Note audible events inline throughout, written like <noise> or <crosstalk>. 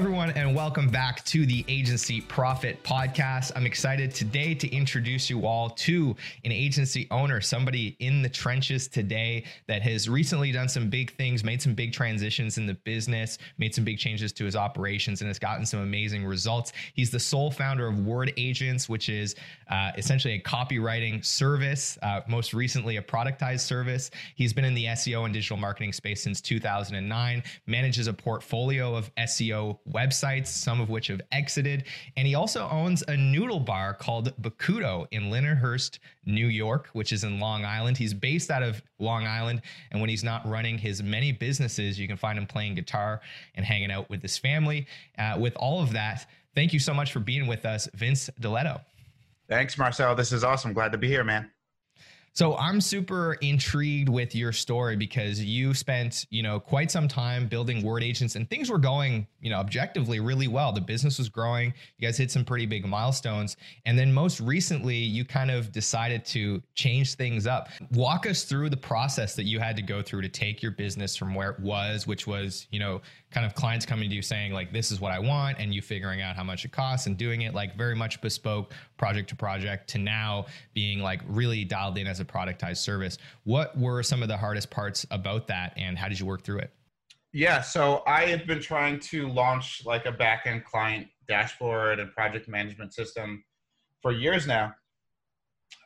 Everyone, and welcome back to the Agency Profit Podcast. I'm excited today to introduce you all to an agency owner, somebody in the trenches today that has recently done some big things, made some big transitions in the business, made some big changes to his operations, and has gotten some amazing results. He's the sole founder of Word Agents, which is uh, essentially a copywriting service, uh, most recently, a productized service. He's been in the SEO and digital marketing space since 2009, manages a portfolio of SEO websites, some of which have exited. And he also owns a noodle bar called Bakuta in Lindenhurst, New York, which is in Long Island. He's based out of Long Island. And when he's not running his many businesses, you can find him playing guitar and hanging out with his family. Uh, with all of that, thank you so much for being with us, Vince D'Eletto. Thanks, Marcel. This is awesome. Glad to be here, man. So I'm super intrigued with your story because you spent, you know, quite some time building Word Agents and things were going, you know, objectively really well. The business was growing. You guys hit some pretty big milestones. And then most recently, you kind of decided to change things up. Walk us through the process that you had to go through to take your business from where it was, which was, you know, kind of clients coming to you saying like this is what I want and you figuring out how much it costs and doing it like very much bespoke project to project to now being like really dialed in as a productized service. What were some of the hardest parts about that and how did you work through it? Yeah, so I have been trying to launch like a backend client dashboard and project management system for years now.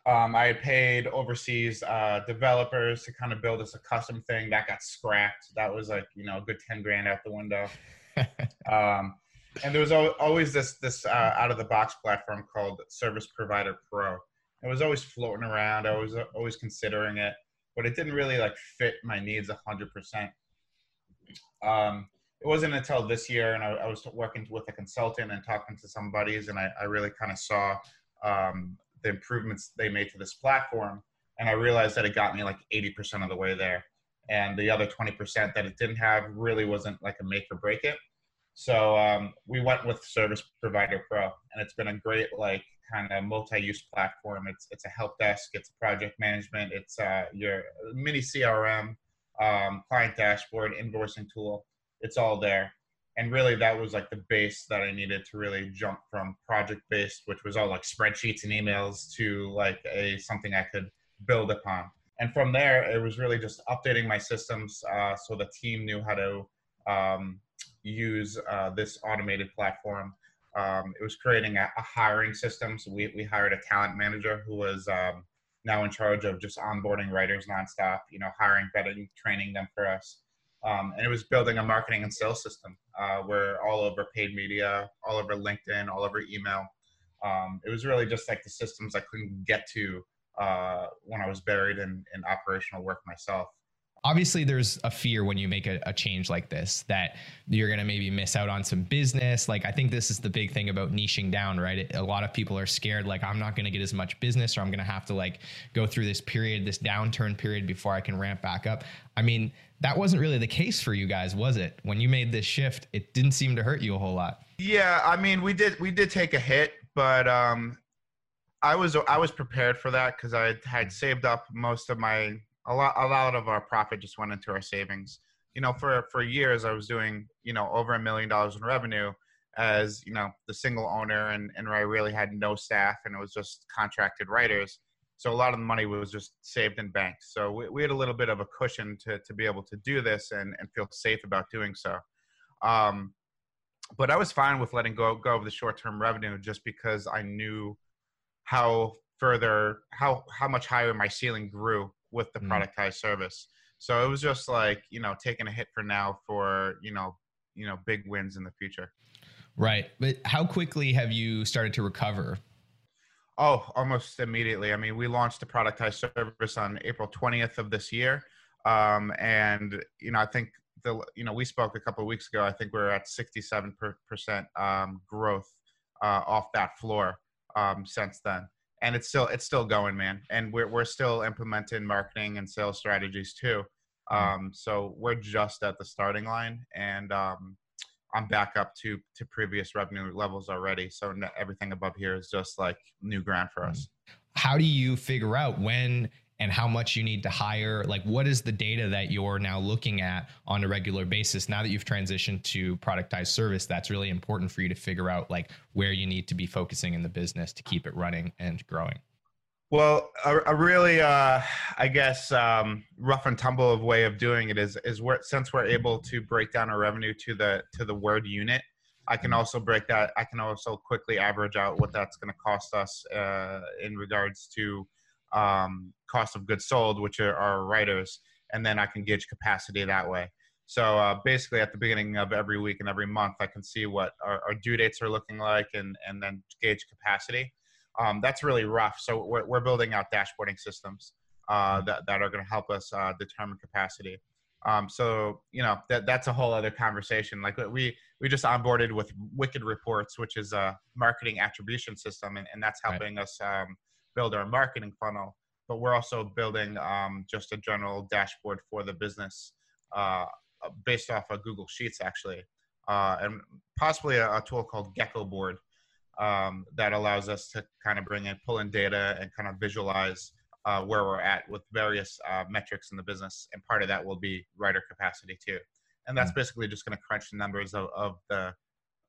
Um, I had paid overseas uh, developers to kind of build us a custom thing that got scrapped. That was like you know a good ten grand out the window. <laughs> um, and there was always this this uh, out of the box platform called Service Provider Pro. It was always floating around. I was always considering it, but it didn't really like fit my needs hundred percent. Um, it wasn't until this year, and I, I, was working with a consultant and talking to some buddies, and I, I really kind of saw um, the improvements they made to this platform. And I realized that it got me like 80% of the way there. And the other 20% that it didn't have really wasn't like a make or break it. So um, we went with Service Provider Pro, and it's been a great like kind of multi-use platform. It's it's a help desk, it's project management, it's uh, your mini CRM, um, client dashboard, invoicing tool. It's all there and really that was like the base that i needed to really jump from project based which was all like spreadsheets and emails to like a something i could build upon. And from there it was really just updating my systems uh, so the team knew how to um, use uh, this automated platform. Um, it was creating a, a, hiring system so we, we hired a talent manager who was um, now in charge of just onboarding writers nonstop you know hiring vetting training them for us um, and it was building a marketing and sales system uh, where all over paid media, all over LinkedIn, all over email. Um, it was really just like the systems I couldn't get to uh, when I was buried in, in operational work myself obviously there's a fear when you make a, a change like this that you're going to maybe miss out on some business. Like i think this is the big thing about niching down right? It, a lot of people are scared like i'm not going to get as much business or i'm going to have to like go through this period this downturn period before i can ramp back up. I mean that wasn't really the case for you guys was it? When you made this shift it didn't seem to hurt you a whole lot. Yeah i mean we did we did take a hit but um I was I was prepared for that because I had saved up most of my a lot a lot of our profit just went into our savings. You know for for years i was doing you know over a million dollars in revenue as you know the single owner and and i really had no staff and it was just contracted writers. So a lot of the money was just saved in banks. So we, we had a little bit of a cushion to to be able to do this and and feel safe about doing so. Um but i was fine with letting go go of the short term revenue just because i knew how further how how much higher my ceiling grew with the mm. productized service. So it was just like, you know, taking a hit for now for, you know, you know, big wins in the future. Right. But how quickly have you started to recover? Oh, almost immediately. I mean, we launched the productized service on April 20th of this year. Um, and, you know, I think the, you know, we spoke a couple of weeks ago. I think we are at 67% um, growth uh, off that floor um, since then. And it's still, it's still going, man. And we're, we're still implementing marketing and sales strategies too. Hmm. Um, so we're just at the starting line and, um, I'm back up to to previous revenue levels already. So everything above here is just like new ground for us. How do you figure out when and how much you need to hire? Like, what is the data that you're now looking at on a regular basis now that you've transitioned to productized service? That's really important for you to figure out like where you need to be focusing in the business to keep it running and growing. Well, a, a really, uh, I guess, um, rough and tumble of way of doing it is is where since we're able to break down our revenue to the to the word unit, I can also break that. I can also quickly average out what that's going to cost us uh, in regards to um, cost of goods sold, which are our writers, and then I can gauge capacity that way. So uh, basically, at the beginning of every week and every month, I can see what our, our due dates are looking like, and and then gauge capacity um, that's really rough. So we're, we're building out dashboarding systems uh, mm-hmm. that, that are going to help us uh, determine capacity. Um, so you know that that's a whole other conversation. Like we we just onboarded with Wicked Reports, which is a marketing attribution system, and, and that's helping right. us um, build our marketing funnel. But we're also building um, just a general dashboard for the business uh, based off of Google Sheets, actually, uh, and possibly a, a, tool called Geckoboard, um, that allows us to kind of bring in, pull in data and kind of visualize uh, where we're at with various uh, metrics in the business. And part of that will be writer capacity too. And that's mm. basically just going to crunch the numbers of, of the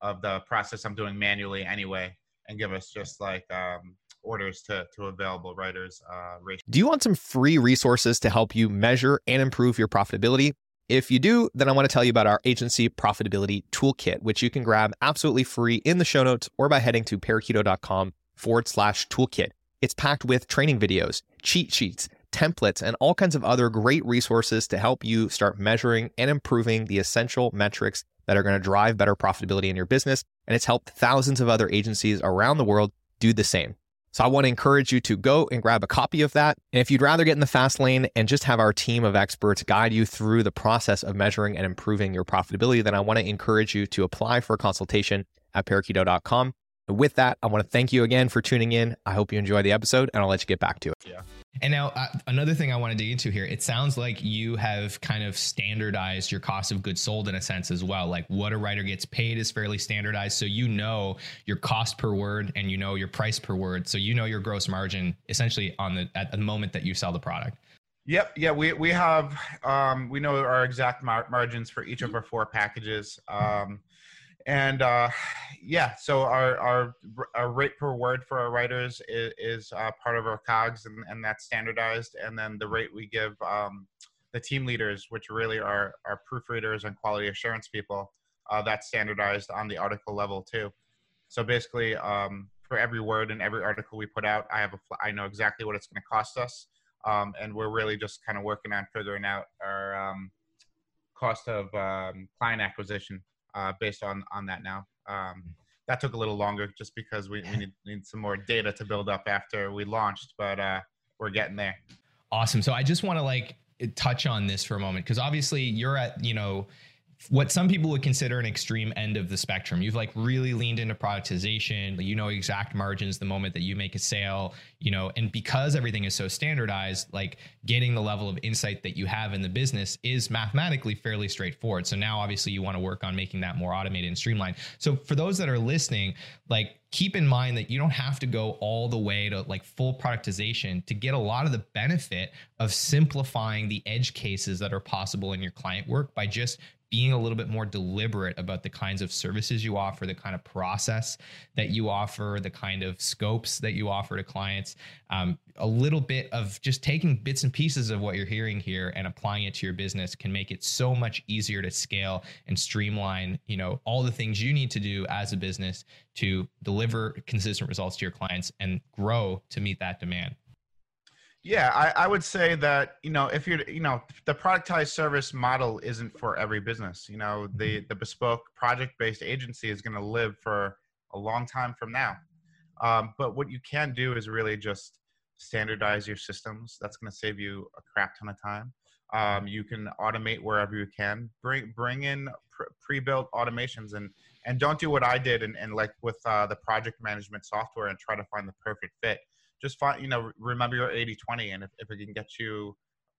of the process I'm doing manually anyway, and give us just like um, orders to to available writers. Uh. Do you want some free resources to help you measure and improve your profitability? If you do, then I want to tell you about our agency profitability toolkit, which you can grab absolutely free in the show notes or by heading to parakeeto.com forward slash toolkit. It's packed with training videos, cheat sheets, templates, and all kinds of other great resources to help you start measuring and improving the essential metrics that are going to drive better profitability in your business. And it's helped thousands of other agencies around the world do the same. So I want to encourage you to go and grab a copy of that. And if you'd rather get in the fast lane and just have our team of experts guide you through the process of measuring and improving your profitability, then I want to encourage you to apply for a consultation at parakeeto.com. With that, I want to thank you again for tuning in. I hope you enjoy the episode and I'll let you get back to it. Yeah. And now, uh, another thing I want to dig into here it sounds like you have kind of standardized your cost of goods sold in a sense as well. Like what a writer gets paid is fairly standardized. So you know your cost per word and you know your price per word. So you know your gross margin essentially on the at the moment that you sell the product. Yep. Yeah. We, we have, um, we know our exact mar- margins for each of our four packages. Um, and uh, yeah, so our, our, our rate per word for our writers is, is uh, part of our COGS, and, and that's standardized. And then the rate we give um, the team leaders, which really are our proofreaders and quality assurance people, uh, that's standardized on the article level too. So basically, um, for every word and every article we put out, I have a I know exactly what it's going to cost us, um, and we're really just kind of working on figuring out our um, cost of um, client acquisition uh, based on on that now. Um, that took a little longer just because we, we need, need some more data to build up after we launched, but uh, we're getting there. Awesome. So I just want to like touch on this for a moment because obviously you're at you know what some people would consider an extreme end of the spectrum. You've like really leaned into productization. You know exact margins the moment that you make a sale, you know, and because everything is so standardized, like getting the level of insight that you have in the business is mathematically fairly straightforward. So now obviously you want to work on making that more automated and streamlined. So for those that are listening, like keep in mind that you don't have to go all the way to like full productization to get a lot of the benefit of simplifying the edge cases that are possible in your client work by just being a little bit more deliberate about the kinds of services you offer, the kind of process that you offer, the kind of scopes that you offer to clients. Um, a little bit of just taking bits and pieces of what you're hearing here and applying it to your business can make it so much easier to scale and streamline, you know, all the things you need to do as a business to deliver consistent results to your clients and grow to meet that demand. Yeah, I, I, would say that you know if you're you know the productized service model isn't for every business. You know the mm-hmm. the bespoke project based agency is going to live for a long time from now. Um, but what you can do is really just standardize your systems. That's going to save you a crap ton of time. Um, you can automate wherever you can. Bring bring in pre-built automations and and don't do what I did and, and like with uh, the project management software and try to find the perfect fit. Just find you know remember your 80-20 and if, if it can get you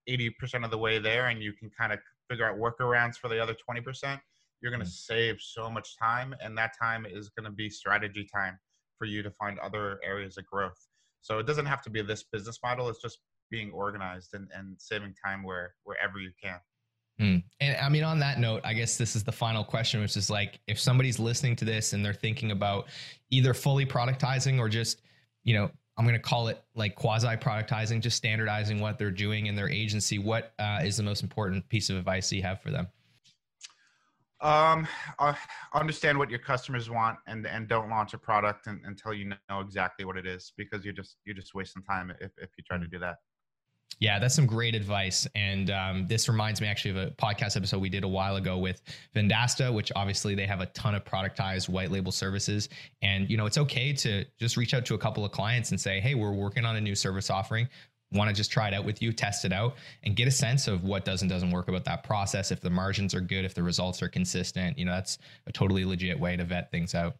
80% of the way there and you can kind of figure out workarounds for the other 20%, you're going to mm. save so much time and that time is going to be strategy time for you to find other areas of growth. So it doesn't have to be this business model. It's just being organized and, and saving time where wherever you can. Hmm. And I mean, on that note, I guess this is the final question, which is like, if somebody's listening to this and they're thinking about either fully productizing or just, you know, I'm going to call it like quasi productizing, just standardizing what they're doing in their agency. What uh, is the most important piece of advice you have for them? Um, uh, understand what your customers want and and don't launch a product until you know exactly what it is because you're just you're just wasting time if if you try to do that. Yeah, that's some great advice. And um, this reminds me actually of a podcast episode we did a while ago with Vendasta, which obviously they have a ton of productized white label services. And, you know, it's okay to just reach out to a couple of clients and say, hey, we're working on a new service offering. Want to just try it out with you, test it out, and get a sense of what does and doesn't work about that process. If the margins are good, if the results are consistent, you know, that's a totally legit way to vet things out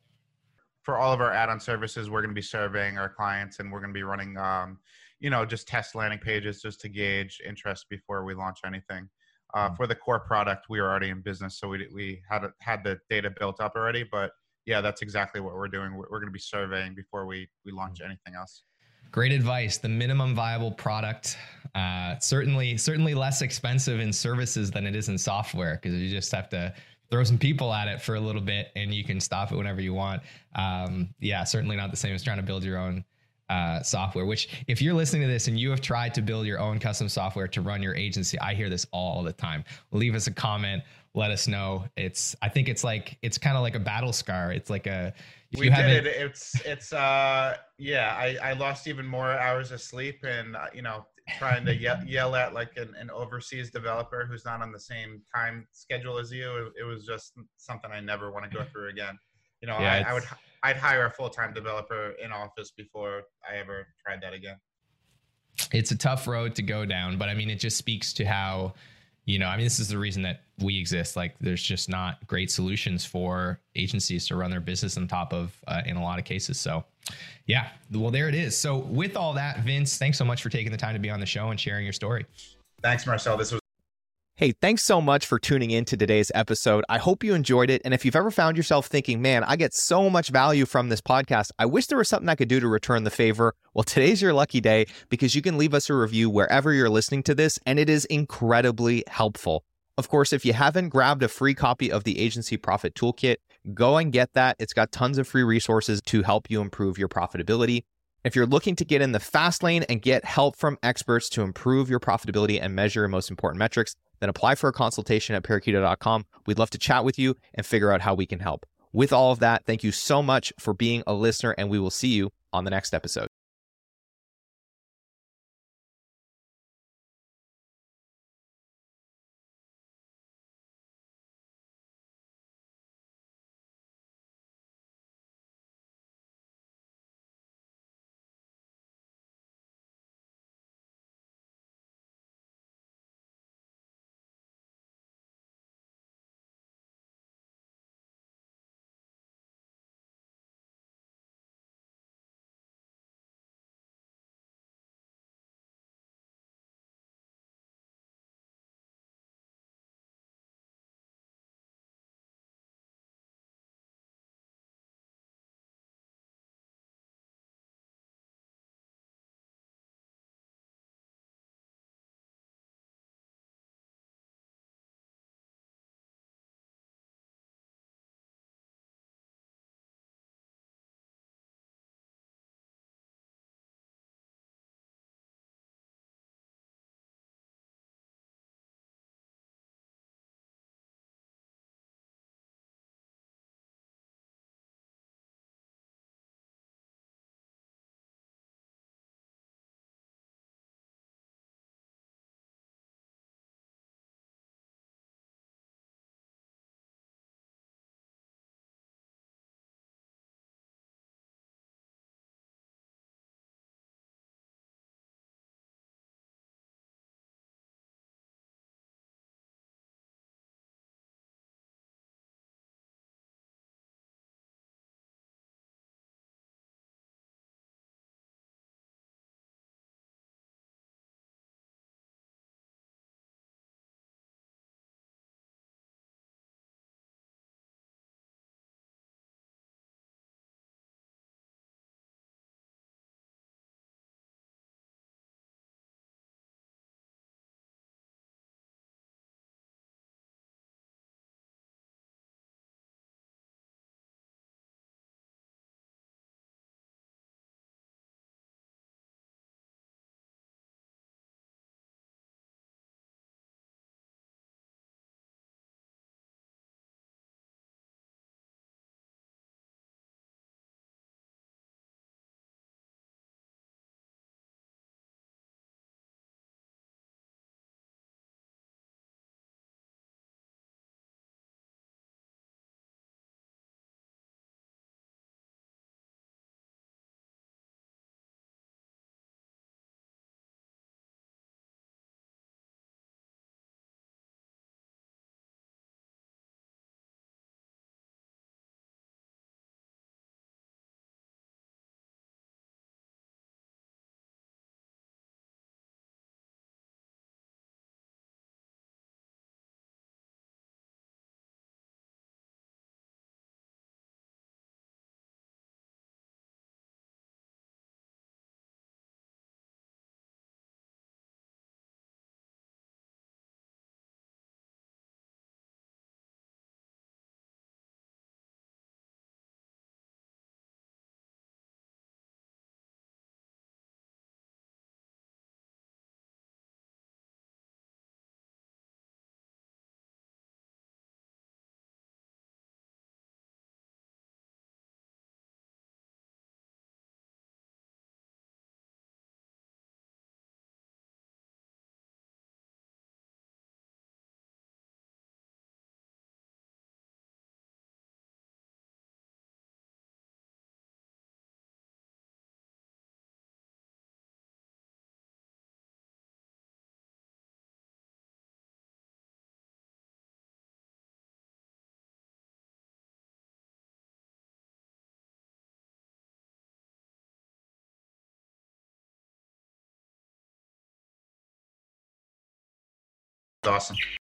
for all of our add-on services, we're going to be surveying our clients and we're going to be running, um, you know, just test landing pages just to gauge interest before we launch anything. Uh, mm. For the core product, we were already in business, so we we had had the data built up already. But yeah, that's exactly what we're doing. We're, we're going to be surveying before we we launch mm. anything else. Great advice. The minimum viable product, uh, certainly certainly less expensive in services than it is in software because you just have to throw some people at it for a little bit and you can stop it whenever you want. Um, yeah, certainly not the same as trying to build your own uh, software. Which, if you're listening to this and you have tried to build your own custom software to run your agency, I hear this all the time. Leave us a comment. Let us know. It's. I think it's like it's kind of like a battle scar. It's like a. we did it. It's. It's. Uh. Yeah. I. I lost even more hours of sleep, and uh, you know, trying to yell, yell at like an, an, overseas developer who's not on the same time schedule as you. It, it was just something I never want to go through again. You know, yeah, I, I, would I'd hire a full time developer in office before I ever tried that again. It's a tough road to go down, but I mean, it just speaks to how you know, I mean, this is the reason that we exist. Like, there's just not great solutions for agencies to run their business on top of uh, in a lot of cases. So, yeah, well, there it is. So, with all that, Vince, thanks so much for taking the time to be on the show and sharing your story. Thanks, Marcel. This was Hey, thanks so much for tuning in to today's episode. I hope you enjoyed it. And if you've ever found yourself thinking, man, I get so much value from this podcast, I wish there was something I could do to return the favor. Well, today's your lucky day because you can leave us a review wherever you're listening to this, and it is incredibly helpful. Of course, if you haven't grabbed a free copy of the Agency Profit Toolkit, go and get that. It's got tons of free resources to help you improve your profitability. If you're looking to get in the fast lane and get help from experts to improve your profitability and measure your most important metrics, then apply for a consultation at parakeeto.com. We'd love to chat with you and figure out how we can help. With all of that, thank you so much for being a listener, and we will see you on the next episode. Awesome.